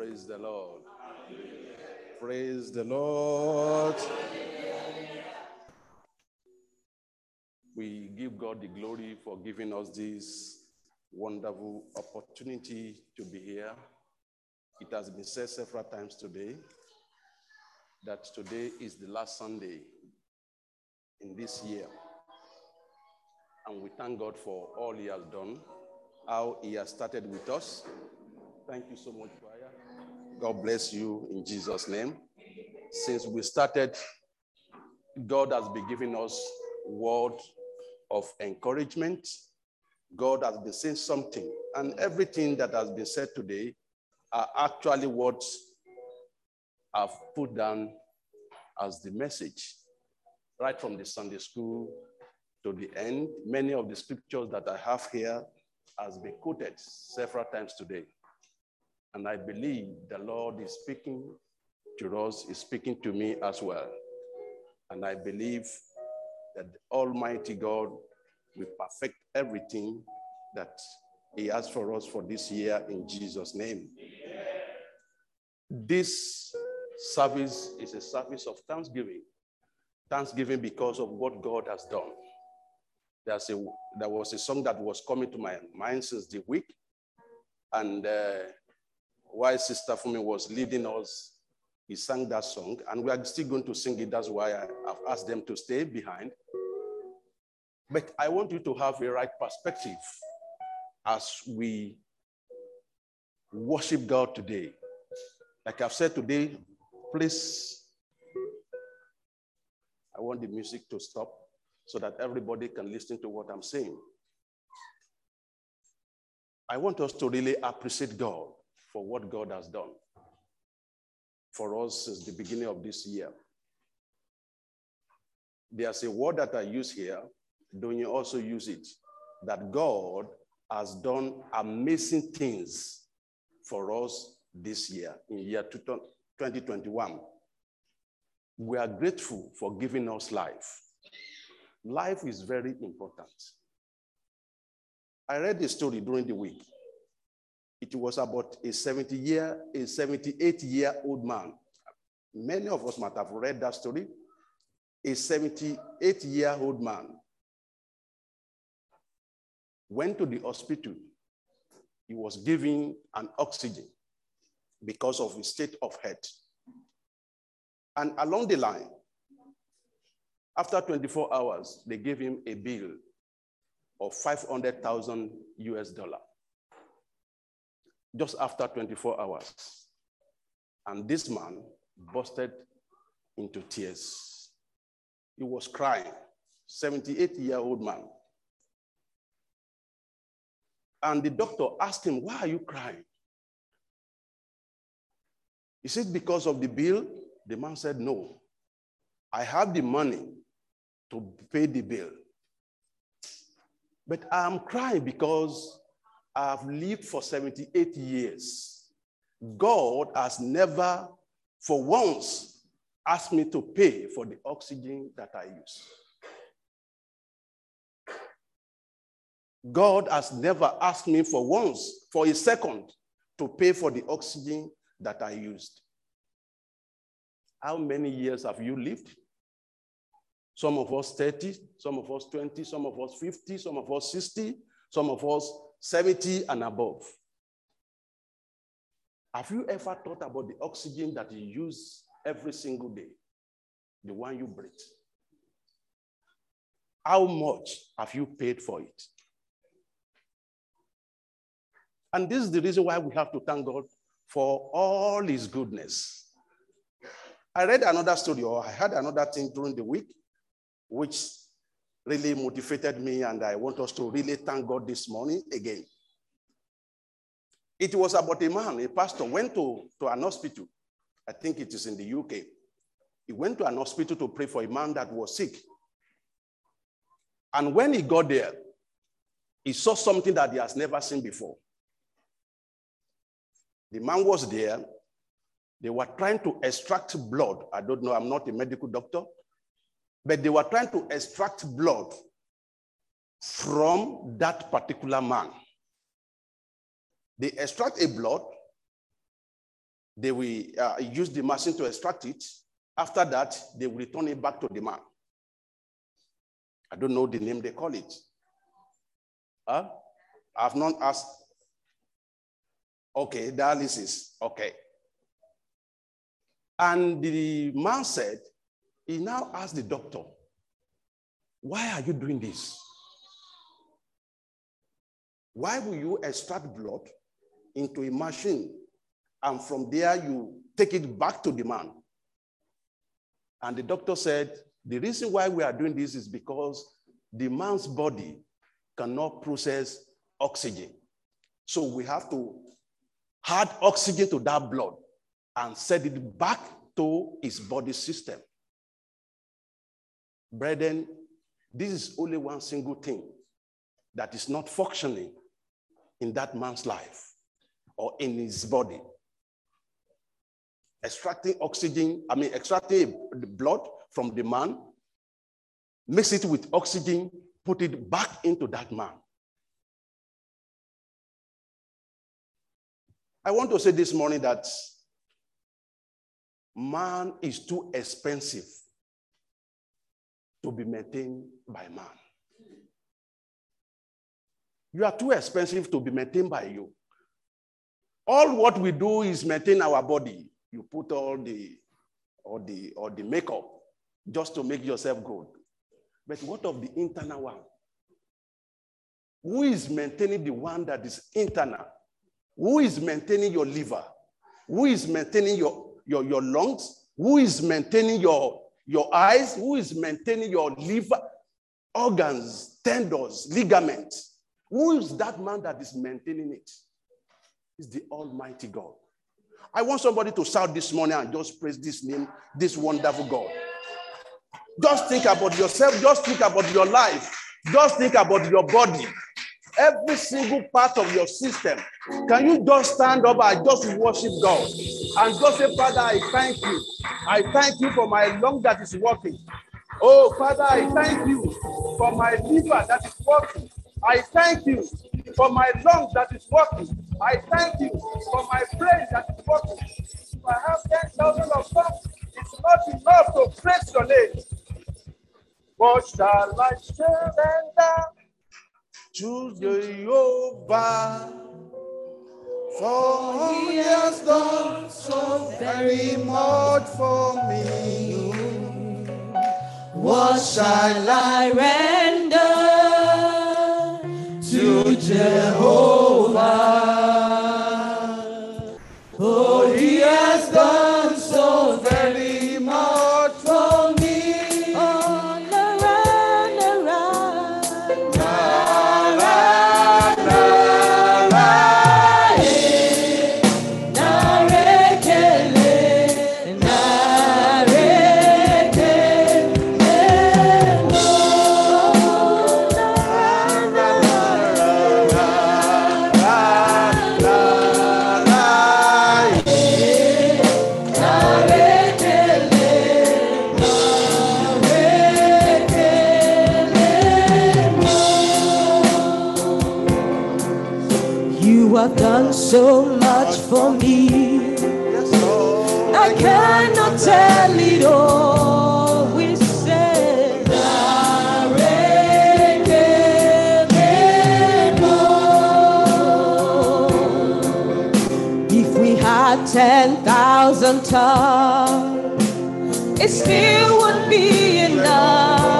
Praise the Lord. Praise the Lord. We give God the glory for giving us this wonderful opportunity to be here. It has been said several times today that today is the last Sunday in this year. And we thank God for all He has done, how He has started with us. Thank you so much. God bless you in Jesus' name. Since we started, God has been giving us word of encouragement. God has been saying something, and everything that has been said today are actually what I've put down as the message, right from the Sunday school to the end. Many of the scriptures that I have here has been quoted several times today. And I believe the Lord is speaking to us, is speaking to me as well. And I believe that Almighty God will perfect everything that He has for us for this year in Jesus' name. This service is a service of thanksgiving. Thanksgiving because of what God has done. There's a, there was a song that was coming to my mind since the week. And uh, while Sister Fumi was leading us, he sang that song. And we are still going to sing it. That's why I, have asked them to stay behind. But I want you to have a right perspective as we worship God today. Like I've said today, please, I want the music to stop so that everybody can listen to what I'm saying. I want us to really appreciate God for what God has done for us since the beginning of this year. There's a word that I use here. Don't you also use it? That God has done amazing things for us this year, in year 2021. We are grateful for giving us life. Life is very important. I read a story during the week. It was about a 70 year, a 78 year old man. Many of us might have read that story. A 78 year old man went to the hospital. He was given an oxygen because of his state of health. And along the line, after 24 hours, they gave him a bill of 500,000 US dollar. Just after 24 hours. And this man busted into tears. He was crying, 78 year old man. And the doctor asked him, Why are you crying? Is it because of the bill? The man said, No. I have the money to pay the bill. But I'm crying because I've lived for 78 years. God has never, for once, asked me to pay for the oxygen that I use. God has never asked me for once, for a second, to pay for the oxygen that I used. How many years have you lived? Some of us 30, some of us 20, some of us 50, some of us 60, some of us 70 and above. Have you ever thought about the oxygen that you use every single day? The one you breathe. How much have you paid for it? And this is the reason why we have to thank God for all his goodness. I read another story, or I had another thing during the week, which really motivated me, and I want us to really thank God this morning again. It was about a man, a pastor, went to, to an hospital. I think it is in the UK. He went to an hospital to pray for a man that was sick. And when he got there, he saw something that he has never seen before. The man was there. They were trying to extract blood. I don't know, I'm not a medical doctor, but they were trying to extract blood from that particular man. They extract a blood, They will uh, use the machine to extract it. After that, they will return it back to the man. I don't know the name they call it. Huh? I've not asked. Okay, dialysis. Okay. And the man said, he now asked the doctor, Why are you doing this? Why will you extract blood into a machine and from there you take it back to the man? And the doctor said, The reason why we are doing this is because the man's body cannot process oxygen. So we have to add oxygen to that blood and send it back to his body system. Brethren, this is only one single thing that is not functioning in that man's life or in his body. Extracting oxygen, I mean, extracting blood from the man, mix it with oxygen, put it back into that man. I want to say this morning that man is too expensive to be maintained by man. You are too expensive to be maintained by you. All what we do is maintain our body. You put all the or the or the makeup just to make yourself good. But what of the internal one? Who is maintaining the one that is internal? Who is maintaining your liver? Who is maintaining your, your, your lungs? Who is maintaining your, your eyes? Who is maintaining your liver, organs, tendons, ligaments? Who is that man that is maintaining it? It's the Almighty God. I want somebody to shout this morning and just praise this name, this wonderful God. Just think about yourself, just think about your life, just think about your body, every single part of your system. Can you just stand up and just worship God and just say, Father, I thank you. I thank you for my lung that is working. Oh, Father, I thank you for my liver that is working. I thank you for my lungs that is working. I thank you for my brain that is working. If I have 10,000 of songs, it's not enough to praise your name. What shall I surrender to Jehovah? For he has done very much for me. What shall I render? to Jehovah. 10,000 tongues, it still wouldn't be enough.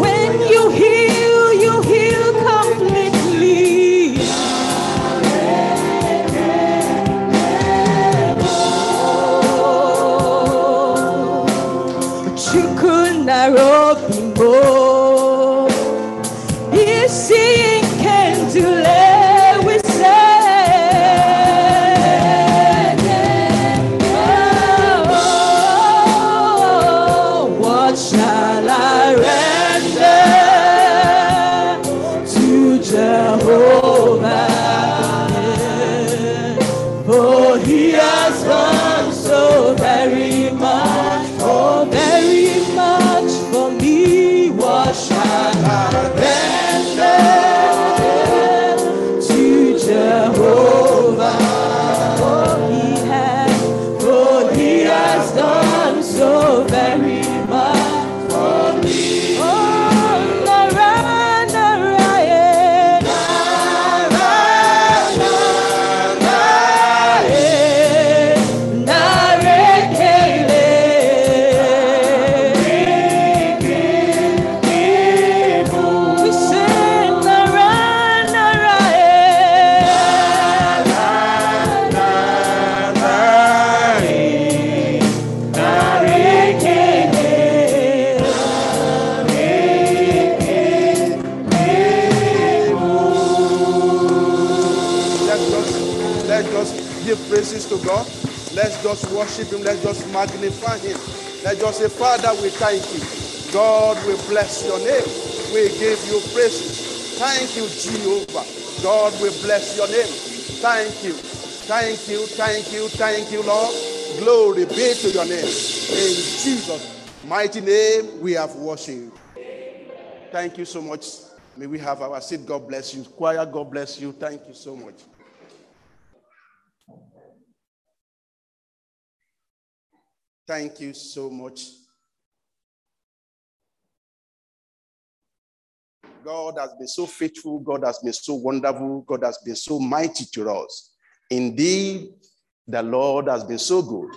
When you heal, you heal Chukuna Robimbo. Oh. Isi to God. Let's just worship Him. Let's just magnify Him. Let's just say, Father, we thank you. God, we bless your name. We give you praises. Thank you, Jehovah. God, we bless your name. Thank you. Thank you, thank you, thank you, Lord. Glory be to your name. In Jesus' mighty name, we have worshiped. Thank you so much. May we have our seat. God bless you. Choir, God bless you. Thank you so much. Thank you so much. God has been so faithful. God has been so wonderful. God has been so mighty to us. Indeed, the Lord has been so good.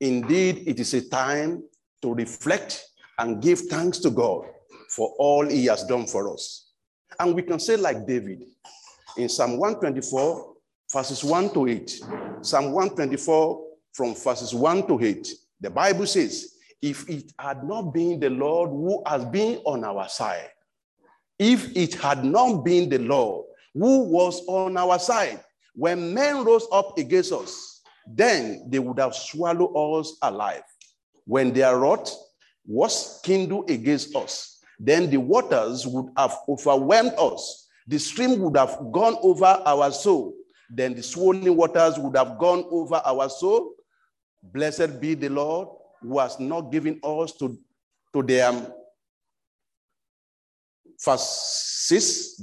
Indeed, it is a time to reflect and give thanks to God for all he has done for us. And we can say, like David in Psalm 124, verses 1 to 8. Psalm 124, from verses 1 to 8. The Bible says, If it had not been the Lord who has been on our side, if it had not been the Lord who was on our side, when men rose up against us, then they would have swallowed us alive. When their wrath was kindled against us, then the waters would have overwhelmed us. The stream would have gone over our soul. Then the swollen waters would have gone over our soul. Blessed be the Lord who has not given us to, to. Verse 6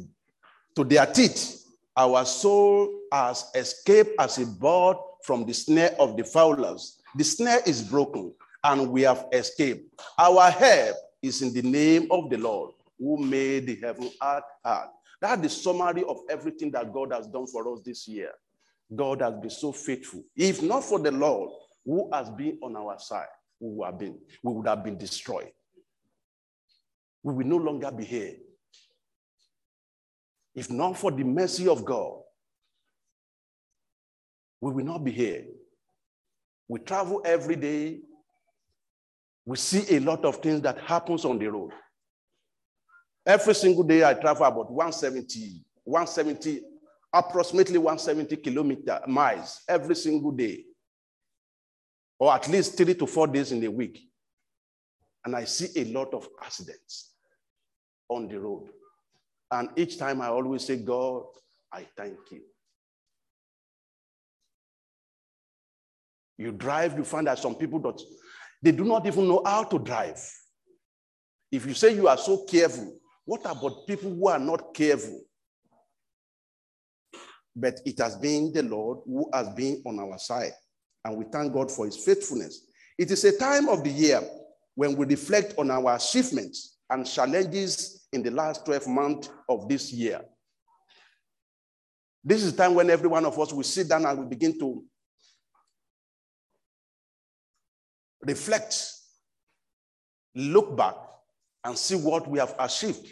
To their teeth, our soul has escaped as a bird from the snare of the fowlers. The snare is broken, and we have escaped. Our help is in the name of the Lord who made the heaven and earth. That's the summary of everything that God has done for us this year. God has been so faithful. If not for the Lord who has been on our side, we would have been, we would have been destroyed. We will no longer be here. If not for the mercy of God, we will not be here. We travel every day. We see a lot of things that happens on the road. Every single day I travel about 170, 170, approximately 170 kilometer miles every single day. Or at least three to four days in a week. And I see a lot of accidents on the road. And each time I always say, God, I thank you. You drive, you find that some people don't, they do not even know how to drive. If you say you are so careful, what about people who are not careful? But it has been the Lord who has been on our side. And we thank God for his faithfulness. It is a time of the year when we reflect on our achievements and challenges in the last 12 months of this year. This is the time when every one of us will sit down and we begin to reflect, look back, and see what we have achieved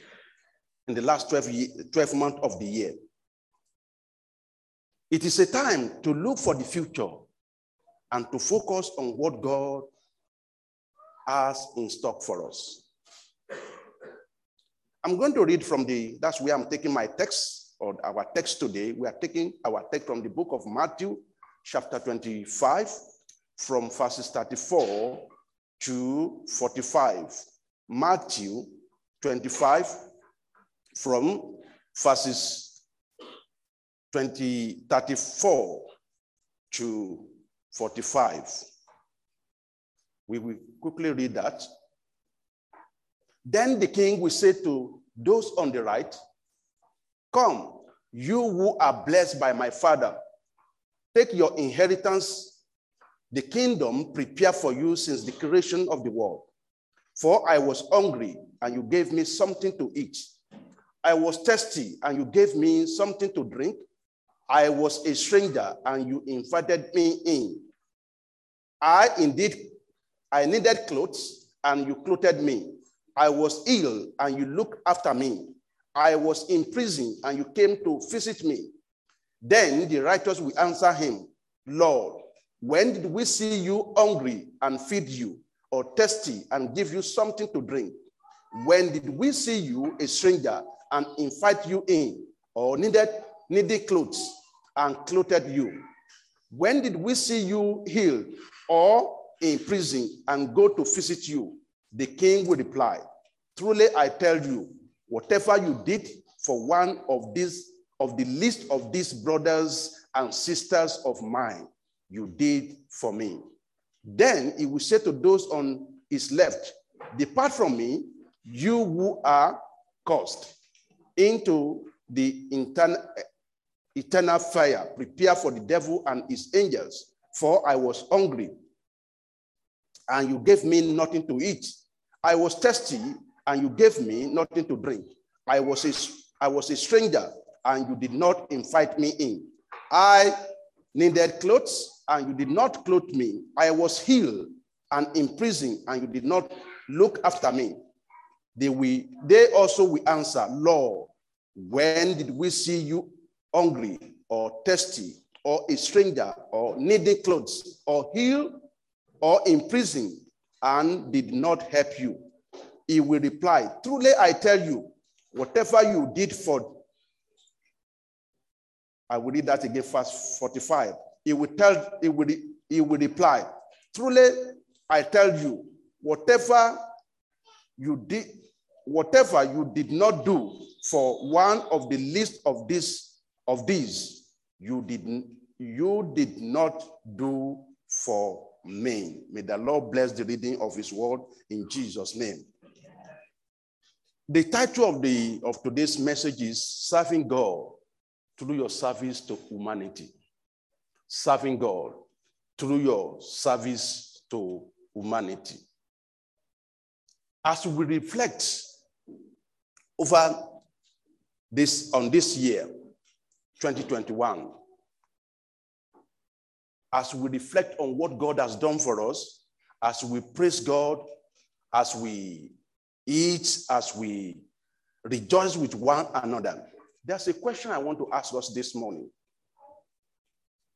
in the last 12, year, 12 months of the year. It is a time to look for the future and to focus on what God has in stock for us. I'm going to read from the, that's where I'm taking my text or our text today. We are taking our text from the book of Matthew, chapter 25, from verses 34 to 45. Matthew 25, from verses 20, 34 to 45. We will quickly read that. Then the king will say to those on the right, Come, you who are blessed by my father, take your inheritance, the kingdom prepared for you since the creation of the world. For I was hungry, and you gave me something to eat. I was thirsty, and you gave me something to drink. I was a stranger, and you invited me in. I indeed, I needed clothes, and you clothed me. I was ill, and you looked after me. I was in prison, and you came to visit me. Then the righteous will answer him, Lord, when did we see you hungry and feed you, or thirsty and give you something to drink? When did we see you a stranger and invite you in, or needed needy clothes and clothed you? When did we see you healed or in prison and go to visit you? The king will reply, Truly I tell you, whatever you did for one of these of the least of these brothers and sisters of mine, you did for me. Then he will say to those on his left, Depart from me, you who are cursed, into the eternal, eternal fire, prepare for the devil and his angels. For I was hungry, and you gave me nothing to eat. I was thirsty, and you gave me nothing to drink. I was a, I was a stranger, and you did not invite me in. I needed clothes, and you did not clothe me. I was healed and in prison, and you did not look after me. They, will, they also will answer, Lord, when did we see you hungry or thirsty or a stranger or needing clothes or healed or in prison and did not help you? He will reply, Truly I tell you, whatever you did for, I will read that again, verse 45. He will tell, he will, he will reply, Truly I tell you, whatever you did, whatever you did not do for one of the least of this of these, you didn't you did not do for me. May the Lord bless the reading of his word in Jesus' name. The title of the of today's message is Serving God through your service to humanity. Serving God through your service to humanity. As we reflect over this on this year, 2021, as we reflect on what God has done for us, as we praise God, as we eat, as we rejoice with one another, there's a question I want to ask us this morning.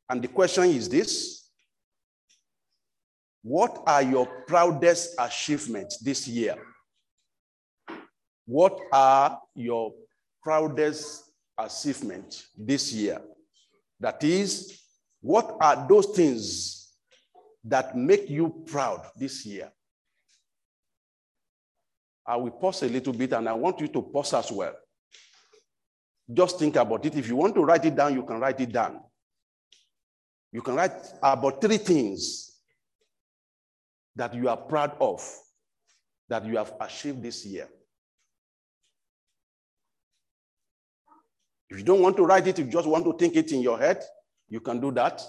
And the question is this What are your proudest achievements this year? What are your proudest achievements this year? That is, what are those things that make you proud this year? I will pause a little bit and I want you to pause as well. Just think about it. If you want to write it down, you can write it down. You can write about three things that you are proud of that you have achieved this year. If you don't want to write it, if you just want to think it in your head, you can do that.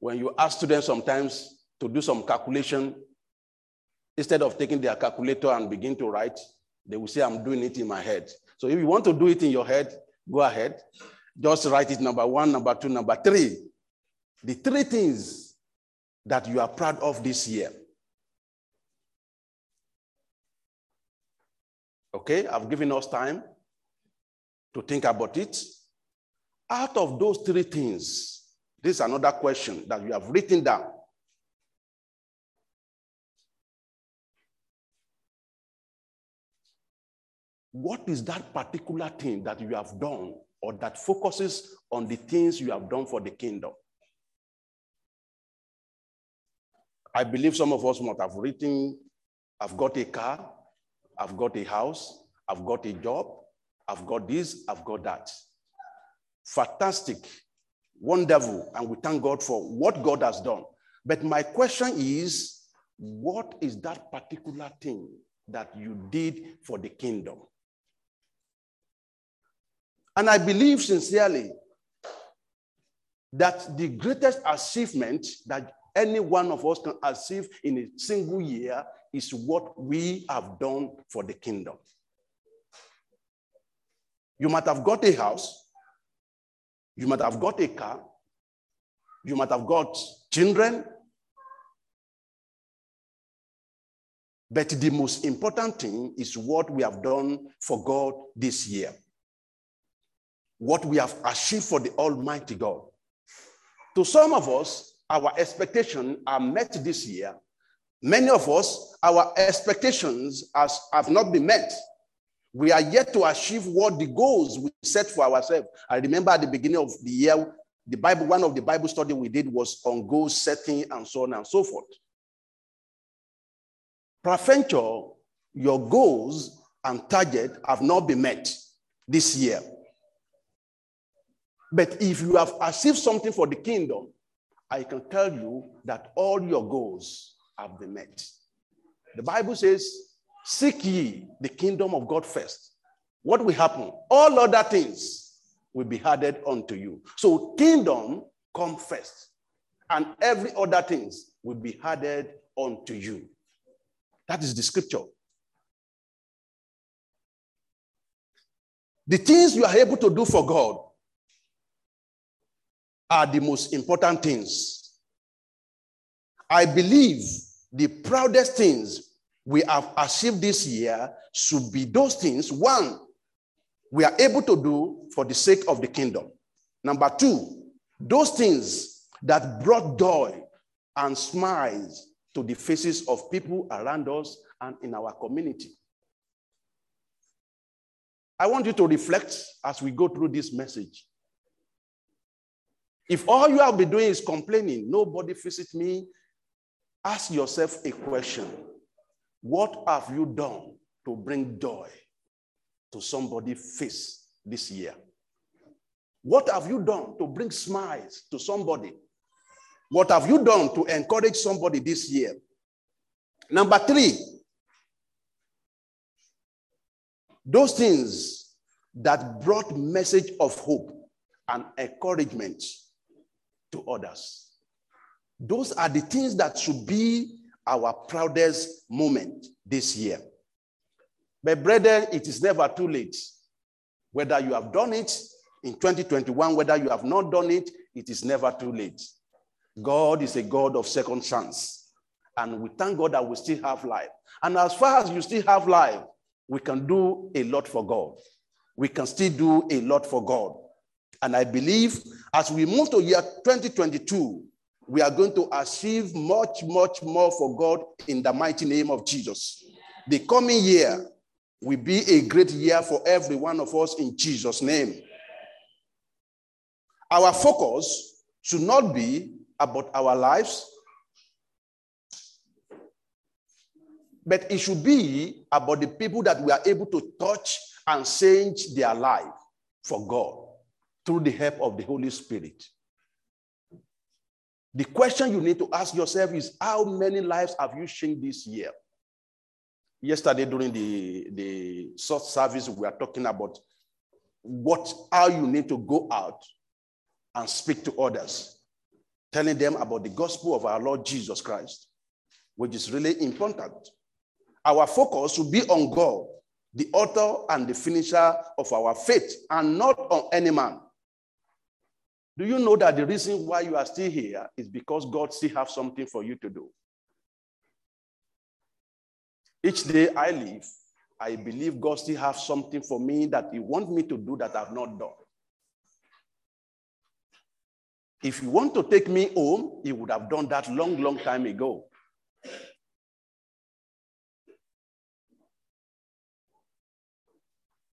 When you ask students sometimes to do some calculation, instead of taking their calculator and begin to write, they will say, I'm doing it in my head. So if you want to do it in your head, go ahead. Just write it number one, number two, number three. The three things that you are proud of this year. Okay, I've given us time to think about it. Out of those three things, this is another question that you have written down. What is that particular thing that you have done or that focuses on the things you have done for the kingdom? I believe some of us might have written, I've got a car, I've got a house, I've got a job, I've got this, I've got that. Fantastic, wonderful, and we thank God for what God has done. But my question is, what is that particular thing that you did for the kingdom? And I believe sincerely that the greatest achievement that any one of us can achieve in a single year is what we have done for the kingdom. You might have got a house, you might have got a car, you might have got children. But the most important thing is what we have done for God this year. What we have achieved for the Almighty God. To some of us, our expectations are met this year. Many of us, our expectations has, have not been met. We are yet to achieve what the goals we set for ourselves. I remember at the beginning of the year, the Bible, one of the Bible study we did was on goal setting and so on and so forth. Peradventure, your goals and target have not been met this year. But if you have achieved something for the kingdom, I can tell you that all your goals have been met. The Bible says, Seek ye the kingdom of God first. What will happen? All other things will be added unto you. So, kingdom come first, and every other things will be added unto you. That is the scripture. The things you are able to do for God are the most important things. I believe the proudest things we have achieved this year should be those things. One, we are able to do for the sake of the kingdom. Number two, those things that brought joy and smiles to the faces of people around us and in our community. I want you to reflect as we go through this message. If all you have been doing is complaining, nobody visits me, ask yourself a question. What have you done to bring joy to somebody's face this year? What have you done to bring smiles to somebody? What have you done to encourage somebody this year? Number three, those things that brought message of hope and encouragement to others. Those are the things that should be our proudest moment this year. But brethren, it is never too late. Whether you have done it in 2021, whether you have not done it, it is never too late. God is a God of second chance. And we thank God that we still have life. And as far as you still have life, we can do a lot for God. We can still do a lot for God. And I believe as we move to year 2022, we are going to achieve much, much more for God in the mighty name of Jesus. The coming year will be a great year for every one of us in Jesus' name. Our focus should not be about our lives, but it should be about the people that we are able to touch and change their life for God through the help of the Holy Spirit. The question you need to ask yourself is how many lives have you changed this year? Yesterday, during the, the short service, we are talking about what how you need to go out and speak to others, telling them about the gospel of our Lord Jesus Christ, which is really important. Our focus should be on God, the author and the finisher of our faith, and not on any man. Do you know that the reason why you are still here is because God still has something for you to do? Each day I live, I believe God still has something for me that He wants me to do that I've not done. If you want to take me home, He would have done that long, long time ago.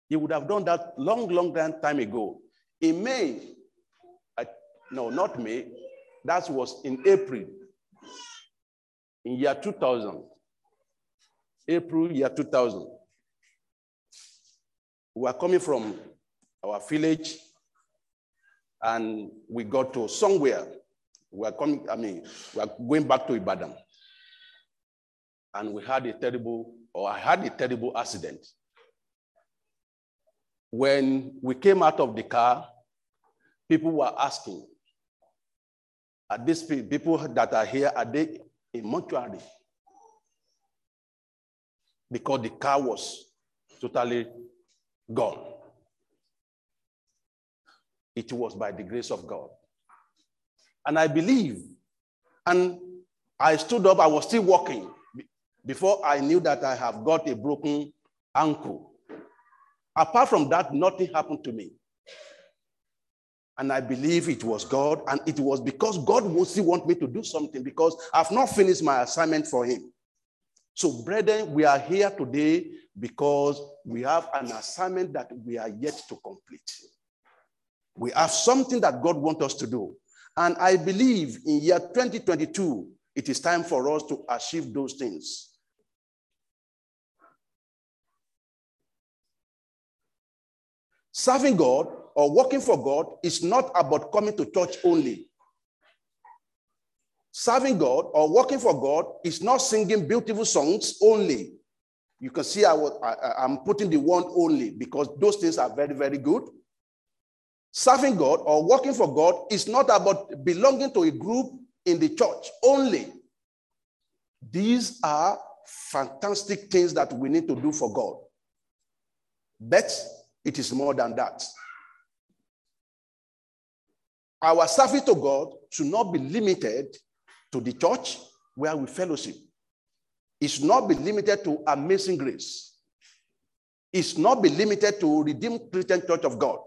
He would have done that long, long time ago. In May no, not May. That was in April, in year 2000. April year 2000. We were coming from our village and we got to somewhere. We were coming, I mean, we are going back to Ibadan. And we had a terrible, or I had a terrible accident. When we came out of the car, people were asking, are these people that are here, are they in mortuary? Because the car was totally gone. It was by the grace of God. And I believe, and I stood up, I was still walking before I knew that I have got a broken ankle. Apart from that, nothing happened to me. And I believe it was God. And it was because God mostly want me to do something because I've not finished my assignment for him. So, brethren, we are here today because we have an assignment that we are yet to complete. We have something that God wants us to do. And I believe in year 2022, it is time for us to achieve those things. Serving God or working for God is not about coming to church only. Serving God or working for God is not singing beautiful songs only. You can see I, I, am putting the one only because those things are very, very good. Serving God or working for God is not about belonging to a group in the church only. These are fantastic things that we need to do for God. But it is more than that. Our service to God should not be limited to the church where we fellowship. It should not be limited to Amazing Grace. It should not be limited to Redeemed Christian Church of God.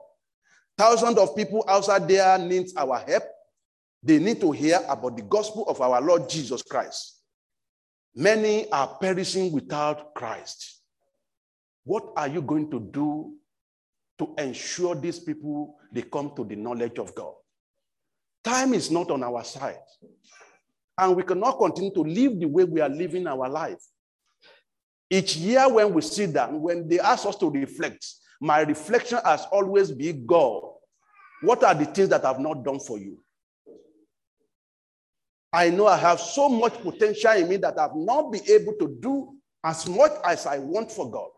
Thousands of people outside there need our help. They need to hear about the gospel of our Lord Jesus Christ. Many are perishing without Christ. What are you going to do to ensure these people they come to the knowledge of God? Time is not on our side. And we cannot continue to live the way we are living our life. Each year, when we sit down, when they ask us to reflect, my reflection has always been God. What are the things that I've not done for you? I know I have so much potential in me that I've not been able to do as much as I want for God.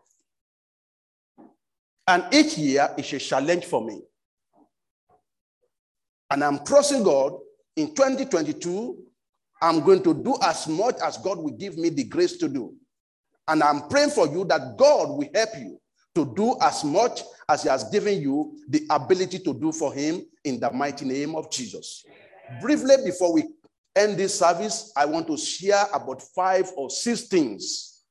And each year is a challenge for me. And I'm trusting God in 2022, I'm going to do as much as God will give me the grace to do. And I'm praying for you that God will help you to do as much as He has given you the ability to do for Him in the mighty name of Jesus. Briefly, before we end this service, I want to share about five or six things,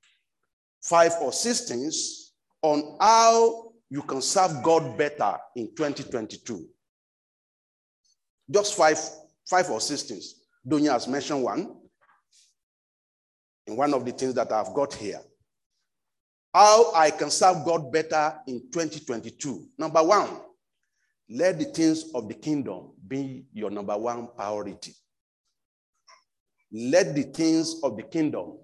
five or six things on how you can serve God better in 2022. Just five, five or six things. Donya has mentioned one. In one of the things that I've got here. How I can serve God better in 2022. Number one, let the things of the kingdom be your number one priority. Let the things of the kingdom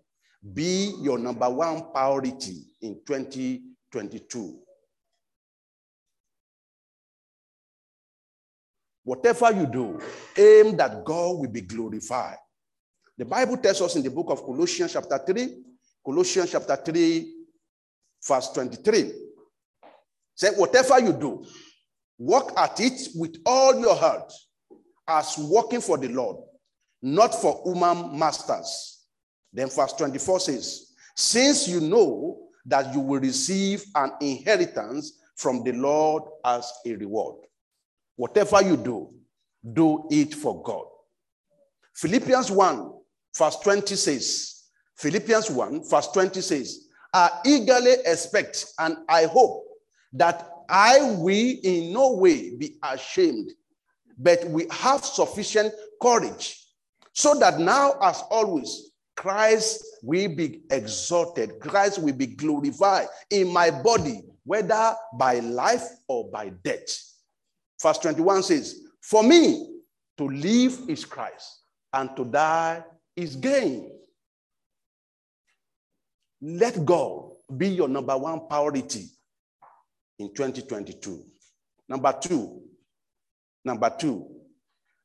be your number one priority in 2022. Whatever you do, aim that God will be glorified. The Bible tells us in the book of Colossians, chapter 3, Colossians chapter 3, verse 23. Say, whatever you do, work at it with all your heart as working for the Lord, not for human masters. Then verse 24 says, since you know that you will receive an inheritance from the Lord as a reward. Whatever you do, do it for God. Philippians 1, verse 20 says, Philippians 1, verse 20 says, I eagerly expect and I hope that I will in no way be ashamed, but we have sufficient courage so that now, as always, Christ will be exalted, Christ will be glorified in my body, whether by life or by death. Verse 21 says, For me to live is Christ, and to die is gain. Let God be your number one priority in 2022. Number two, number two,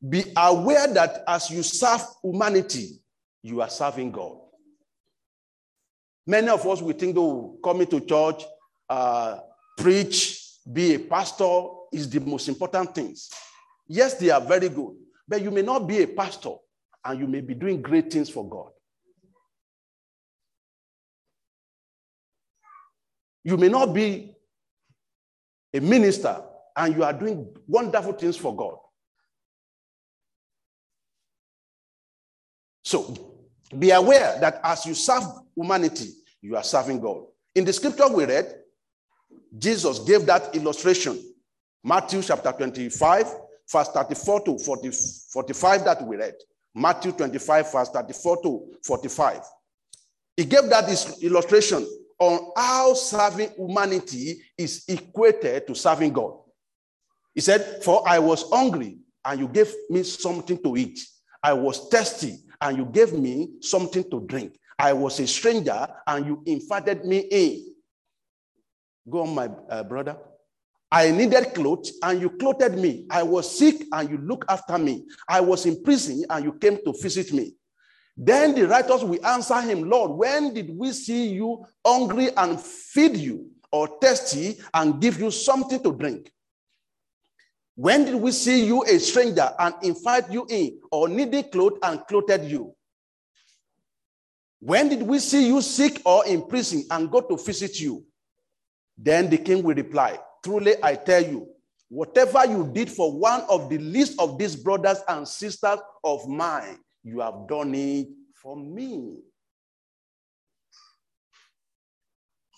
be aware that as you serve humanity, you are serving God. Many of us we think, oh, coming to church, uh, preach, be a pastor, is the most important things. Yes, they are very good, but you may not be a pastor and you may be doing great things for God. You may not be a minister and you are doing wonderful things for God. So be aware that as you serve humanity, you are serving God. In the scripture we read, Jesus gave that illustration Matthew chapter 25, verse 34 to 40, 45 that we read. Matthew 25, verse 34 to 45. He gave that illustration on how serving humanity is equated to serving God. He said, For I was hungry, and you gave me something to eat. I was thirsty, and you gave me something to drink. I was a stranger, and you invited me in. Go on, my uh, brother. I needed clothes, and you clothed me. I was sick, and you looked after me. I was in prison, and you came to visit me. Then the writers will answer him, Lord, when did we see you hungry and feed you, or thirsty and give you something to drink? When did we see you a stranger and invite you in, or needing clothes and clothed you? When did we see you sick or in prison and go to visit you? Then the king will reply, Truly I tell you, whatever you did for one of the least of these brothers and sisters of mine, you have done it for me.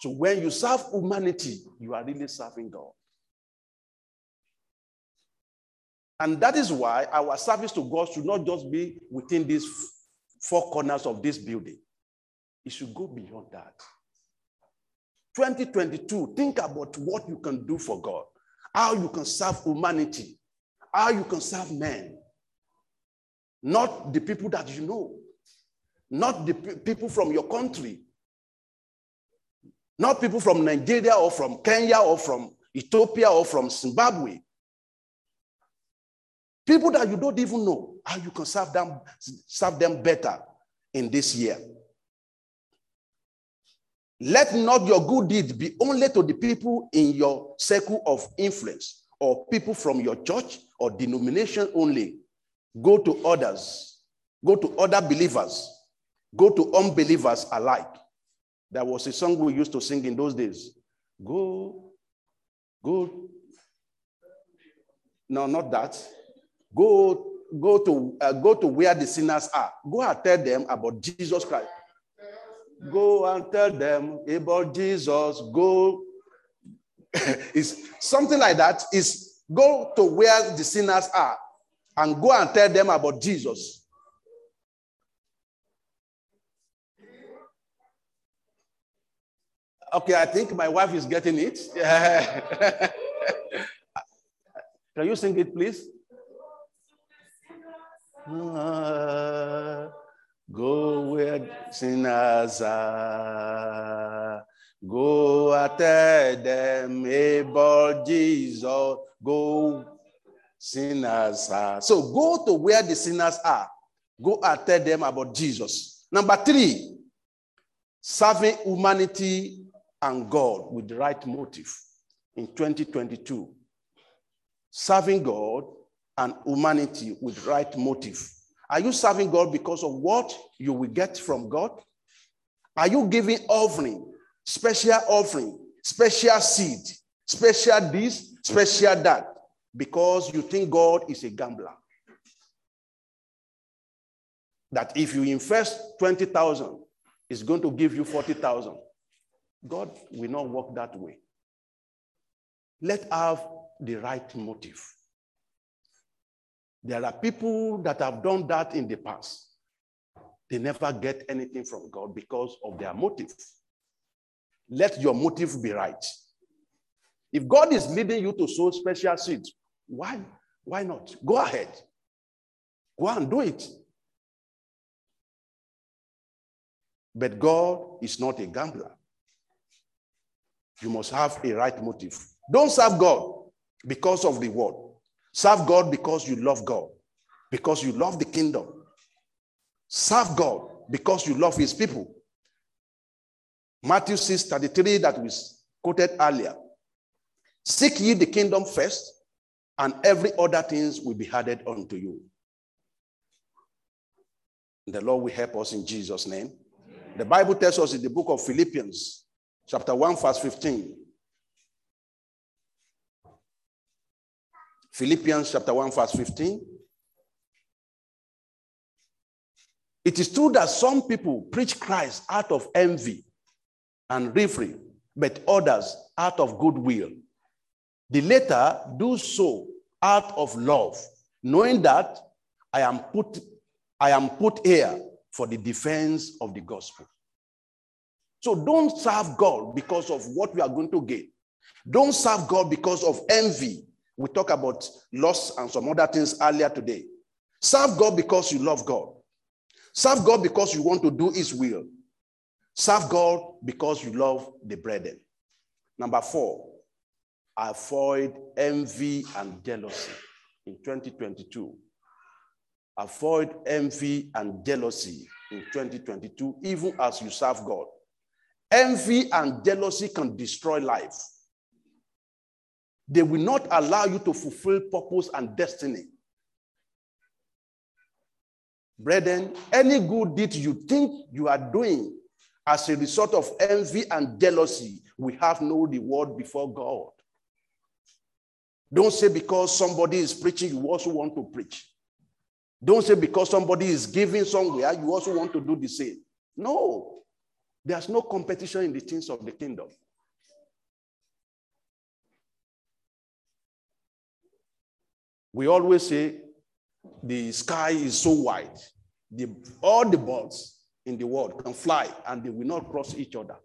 So when you serve humanity, you are really serving God. And that is why our service to God should not just be within these four corners of this building. It should go beyond that. 2022, think about what you can do for God, how you can serve humanity, how you can serve men. Not the people that you know, not the people from your country, not people from Nigeria or from Kenya or from Ethiopia or from Zimbabwe. People that you don't even know how you can serve them, serve them better in this year. Let not your good deeds be only to the people in your circle of influence or people from your church or denomination only. Go to others, go to other believers, go to unbelievers alike. There was a song we used to sing in those days. Go, go. No, not that. Go, go to uh, go to where the sinners are. Go and tell them about Jesus Christ. Go and tell them about Jesus. Go. is something like that. Is go to where the sinners are and go and tell them about Jesus. Okay, I think my wife is getting it. Can you sing it, please? Uh, go where sinners are. Go and tell them about Jesus. Go sinners are. So go to where the sinners are. Go and tell them about Jesus. Number three, serving humanity and God with the right motive in 2022. Serving God and humanity with right motive. Are you serving God because of what you will get from God? Are you giving offering, special offering, special seed, special this, special that, because you think God is a gambler? That if you invest 20,000, it's going to give you 40,000. God will not work that way. Let have the right motive. There are people that have done that in the past. They never get anything from God because of their motive. Let your motive be right. If God is leading you to sow special seeds, why? Why not? Go ahead. Go and do it. But God is not a gambler. You must have a right motive. Don't serve God because of the word. Serve God because you love God, because you love the kingdom. Serve God because you love his people. Matthew 6 33, that was quoted earlier. Seek ye the kingdom first, and every other things will be added unto you. The Lord will help us in Jesus' name. The Bible tells us in the book of Philippians, chapter 1, verse 15. Philippians chapter 1, verse 15. It is true that some people preach Christ out of envy and referee, but others out of goodwill. The latter do so out of love, knowing that I am put, I am put here for the defense of the gospel. So don't serve God because of what we are going to get. Don't serve God because of envy We talked about loss and some other things earlier today. Serve God because you love God. Serve God because you want to do His will. Serve God because you love the brethren. Number four, avoid envy and jealousy in 2022. Avoid envy and jealousy in 2022, even as you serve God. Envy and jealousy can destroy life. They will not allow you to fulfill purpose and destiny. Brethren, any good deed you think you are doing as a result of envy and jealousy, we have no reward before God. Don't say because somebody is preaching, you also want to preach. Don't say because somebody is giving somewhere, you also want to do the same. No, there's no competition in the things of the kingdom. We always say the sky is so wide, the, all the birds in the world can fly and they will not cross each other.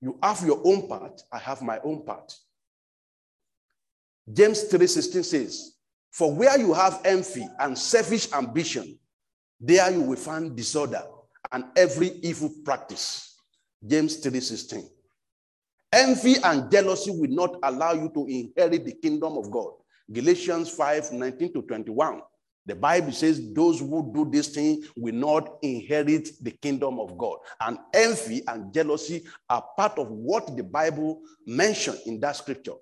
You have your own part, I have my own part. James 3:16 says, For where you have envy and selfish ambition, there you will find disorder and every evil practice. James 3:16. Envy and jealousy will not allow you to inherit the kingdom of God. Galatians 5 19 to 21. The Bible says those who do this thing will not inherit the kingdom of God. And envy and jealousy are part of what the Bible mentioned in that scripture.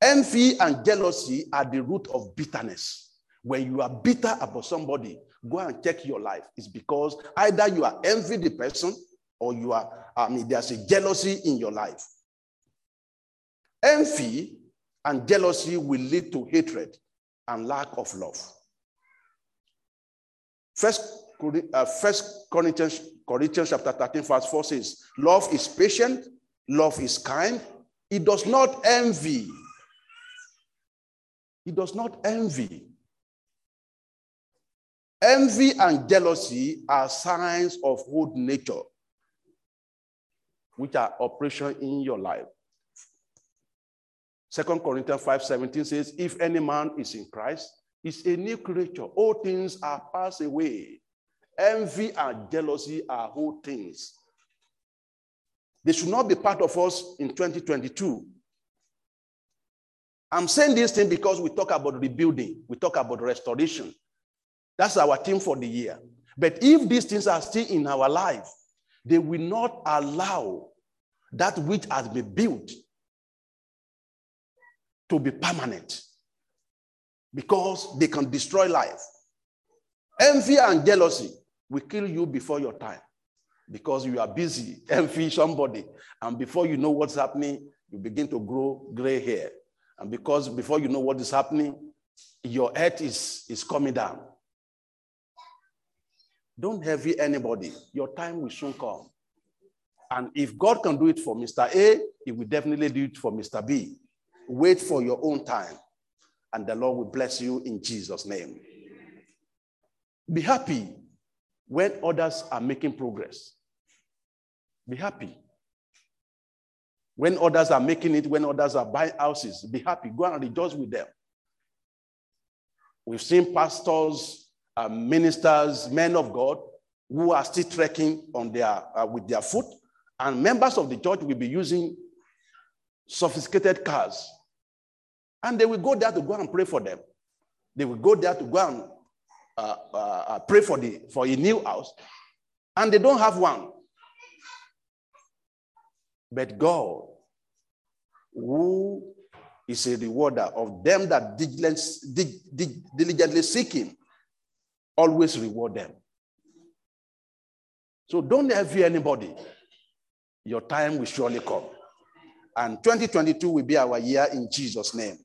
Envy and jealousy are the root of bitterness. When you are bitter about somebody, go and check your life. It's because either you are envy the person or you are, I mean, there's a jealousy in your life. Envy and jealousy will lead to hatred and lack of love. First, uh, First Corinthians, Corinthians chapter 13, verse 4 says, Love is patient, love is kind, it does not envy. It does not envy. Envy and jealousy are signs of old nature, which are operation in your life. Second Corinthians 5 17 says, If any man is in Christ, is a new creature. All things are passed away. Envy and jealousy are old things. They should not be part of us in 2022. I'm saying this thing because we talk about rebuilding, we talk about restoration. That's our theme for the year. But if these things are still in our life, they will not allow that which has been built to be permanent because they can destroy life. Envy and jealousy will kill you before your time because you are busy envy somebody. And before you know what's happening, you begin to grow gray hair. And because before you know what is happening, your head is, is coming down. Don't envy anybody. Your time will soon come. And if God can do it for Mr. A, he will definitely do it for Mr. B. Wait for your own time, and the Lord will bless you in Jesus' name. Be happy when others are making progress. Be happy. When others are making it, when others are buying houses, be happy. Go and rejoice with them. We've seen pastors, uh, ministers, men of God who are still trekking on their, uh, with their foot, and members of the church will be using sophisticated cars and they will go there to go and pray for them. They will go there to go and uh, uh, uh, pray for, the, for a new house. And they don't have one. But God, who is a rewarder of them that diligently seek Him, always reward them. So don't envy anybody. Your time will surely come. And 2022 will be our year in Jesus' name.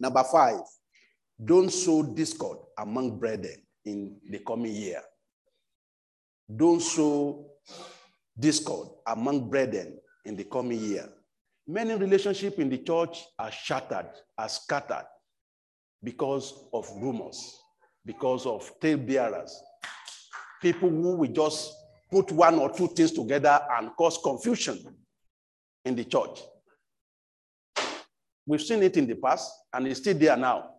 Number five, don't sow discord among brethren in the coming year. Don't sow discord among brethren in the coming year. Many relationships in the church are shattered, are scattered because of rumors, because of tale bearers. People who will just put one or two things together and cause confusion in the church. We've seen it in the past, and it's still there now.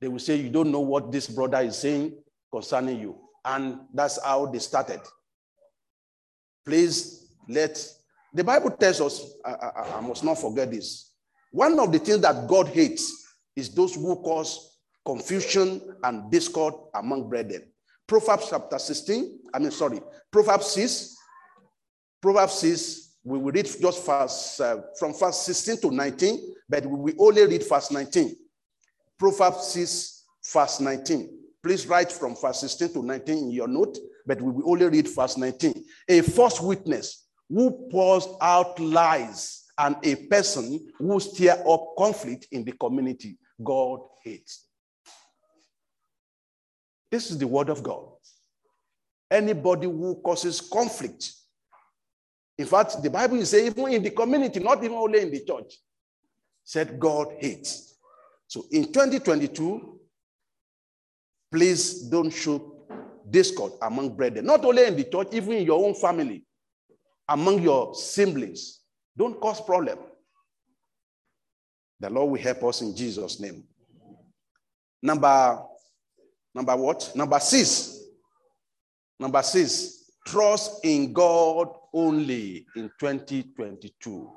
They will say, You don't know what this brother is saying concerning you. And that's how they started. Please let the Bible tells us, I, I, I must not forget this. One of the things that God hates is those who cause confusion and discord among brethren. Proverbs chapter 16, I mean, sorry, Proverbs 6, Proverbs 6, we will read just verse, uh, from verse 16 to 19, but we will only read verse 19. Proverbs 6, verse 19. Please write from verse 16 to 19 in your note, but we will only read verse 19. A false witness who pours out lies and a person who stir up conflict in the community, God hates. This is the word of God. Anybody who causes conflict. In fact, the Bible is saying even in the community, not even only in the church, said God hates. So in 2022, please don't show discord among brethren, not only in the church, even in your own family, among your siblings. Don't cause problem. The Lord will help us in Jesus' name. Number, number what? Number six. Number six, trust in God only in 2022.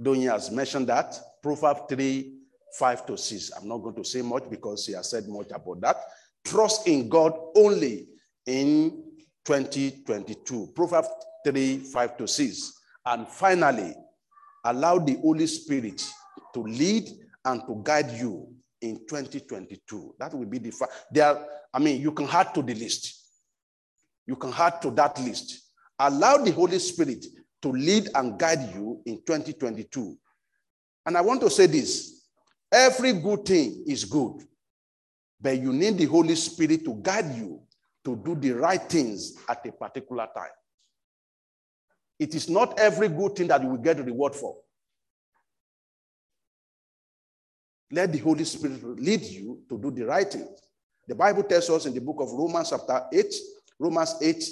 Donya has mentioned that. Proverbs 3, 5 to 6. I'm not going to say much because he has said much about that. Trust in God only in 2022. Proverbs 3, 5 to 6. And finally, allow the Holy Spirit to lead and to guide you in 2022. That will be the fact. There, I mean, you can add to the list. You can add to that list. Allow the Holy Spirit to lead and guide you in 2022. And I want to say this every good thing is good, but you need the Holy Spirit to guide you to do the right things at a particular time. It is not every good thing that you will get reward for. Let the Holy Spirit lead you to do the right things. The Bible tells us in the book of Romans, chapter 8, Romans 8,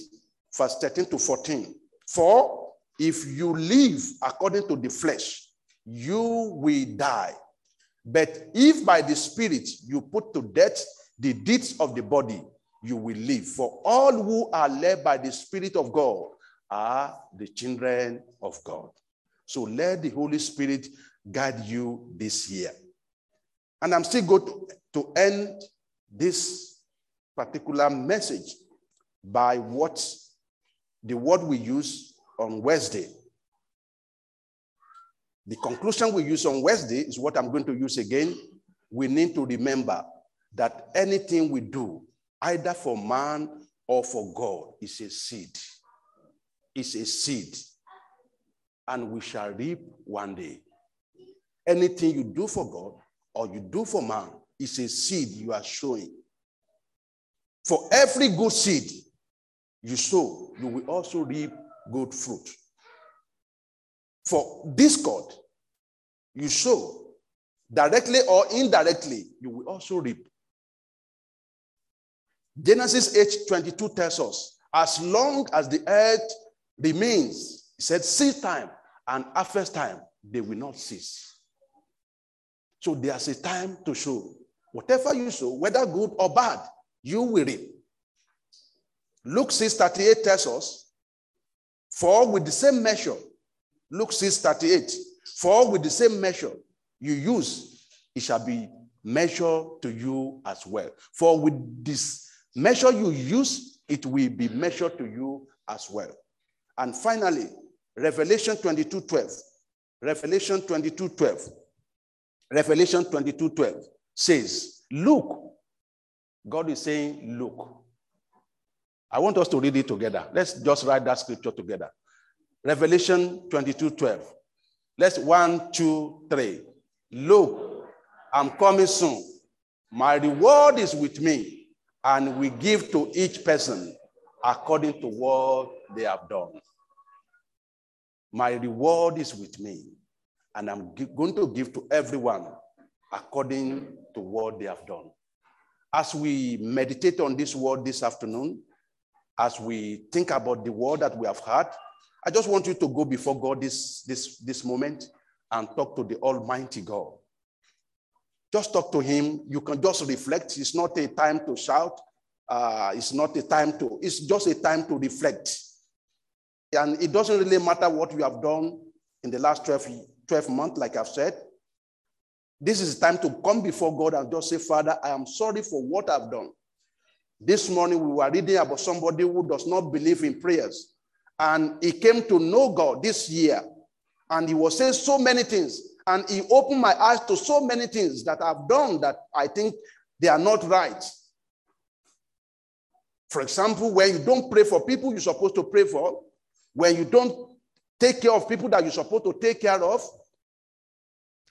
verse 13 to 14. For if you live according to the flesh, you will die. But if by the Spirit you put to death the deeds of the body, you will live. For all who are led by the Spirit of God are the children of God. So let the Holy Spirit guide you this year. And I'm still going to, to end this particular message by what the word we use on Wednesday. The conclusion we use on Wednesday is what I'm going to use again. We need to remember that anything we do, either for man or for God, is a seed. It's a seed. And we shall reap one day. Anything you do for God or you do for man is a seed you are showing. For every good seed you sow, you will also reap good fruit. For discord, you sow directly or indirectly, you will also reap. Genesis 8 22 tells us, as long as the earth remains, he said, seed time and harvest time, they will not cease. So there's a time to sow. Whatever you sow, whether good or bad, you will reap. Luke 6 38 tells us, For with the same measure, Luke 6 38, for with the same measure you use, it shall be measured to you as well. For with this measure you use, it will be measured to you as well. And finally, Revelation 22 12. Revelation 22 12. Revelation 22 12 says, Look. God is saying, Look. I want us to read it together. Let's just write that scripture together. Revelation 22 12. Let's one, two, three. Look, I'm coming soon. My reward is with me, and we give to each person according to what they have done. My reward is with me, and I'm going to give to everyone according to what they have done. As we meditate on this word this afternoon, as we think about the word that we have heard, I just want you to go before God this, this, this moment and talk to the Almighty God. Just talk to Him. You can just reflect. It's not a time to shout. Uh, it's not a time to, it's just a time to reflect. And it doesn't really matter what you have done in the last 12, 12 months, like I've said. This is time to come before God and just say, Father, I am sorry for what I've done. This morning we were reading about somebody who does not believe in prayers. And he came to know God this year. And he was saying so many things. And he opened my eyes to so many things that I've done that I think they are not right. For example, when you don't pray for people you're supposed to pray for, when you don't take care of people that you're supposed to take care of,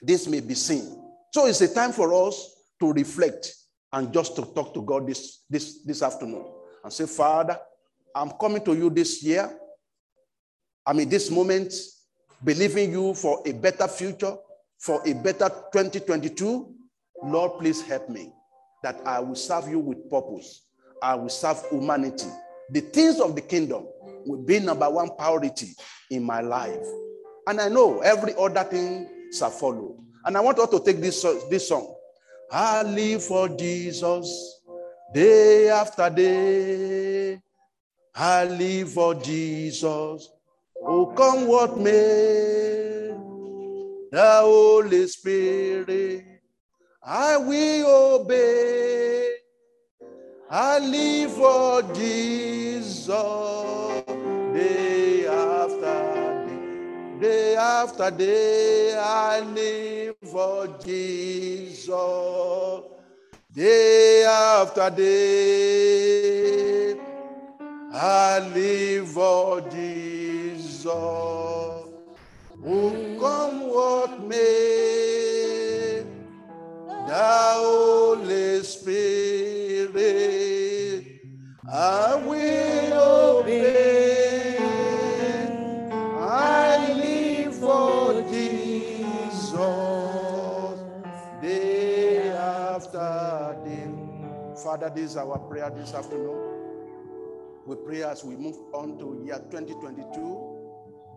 this may be seen. So it's a time for us to reflect and just to talk to God this, this, this afternoon and say, Father, I'm coming to you this year. I mean, this moment, believing you for a better future, for a better 2022. Lord, please help me that I will serve you with purpose. I will serve humanity. The things of the kingdom will be number one priority in my life. And I know every other thing shall follow. And I want us to take this, this song. I live for Jesus day after day. I live for Jesus. Oh, come what may, the Holy Spirit, I will obey. I live for Jesus day, after day. I live for Jesus day after day. I live for Jesus. Who come what may, the Holy Spirit, I will obey. Father, this is our prayer this afternoon. We pray as we move on to year 2022,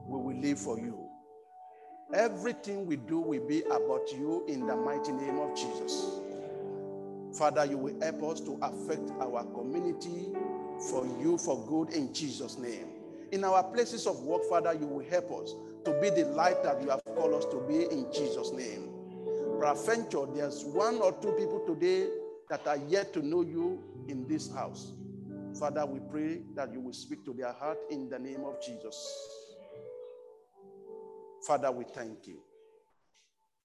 we will live for you. Everything we do will be about you in the mighty name of Jesus. Father, you will help us to affect our community for you for good in Jesus' name. In our places of work, Father, you will help us to be the light that you have called us to be in Jesus' name. Peradventure, there's one or two people today that are yet to know you in this house. Father, we pray that you will speak to their heart in the name of Jesus. Father, we thank you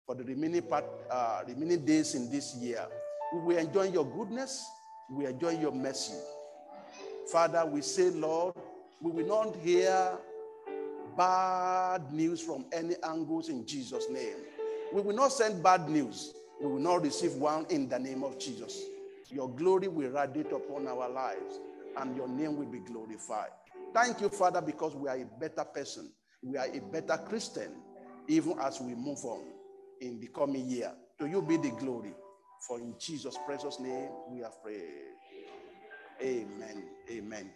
for the remaining part, uh, remaining days in this year. We enjoy your goodness. We enjoy your mercy. Father, we say, Lord, we will not hear bad news from any angles in Jesus' name. We will not send bad news. We will not receive one in the name of Jesus. Your glory will radiate upon our lives and your name will be glorified. Thank you, Father, because we are a better person. We are a better Christian, even as we move on in the coming year. To you be the glory. For in Jesus' precious name we have prayed. Amen. Amen.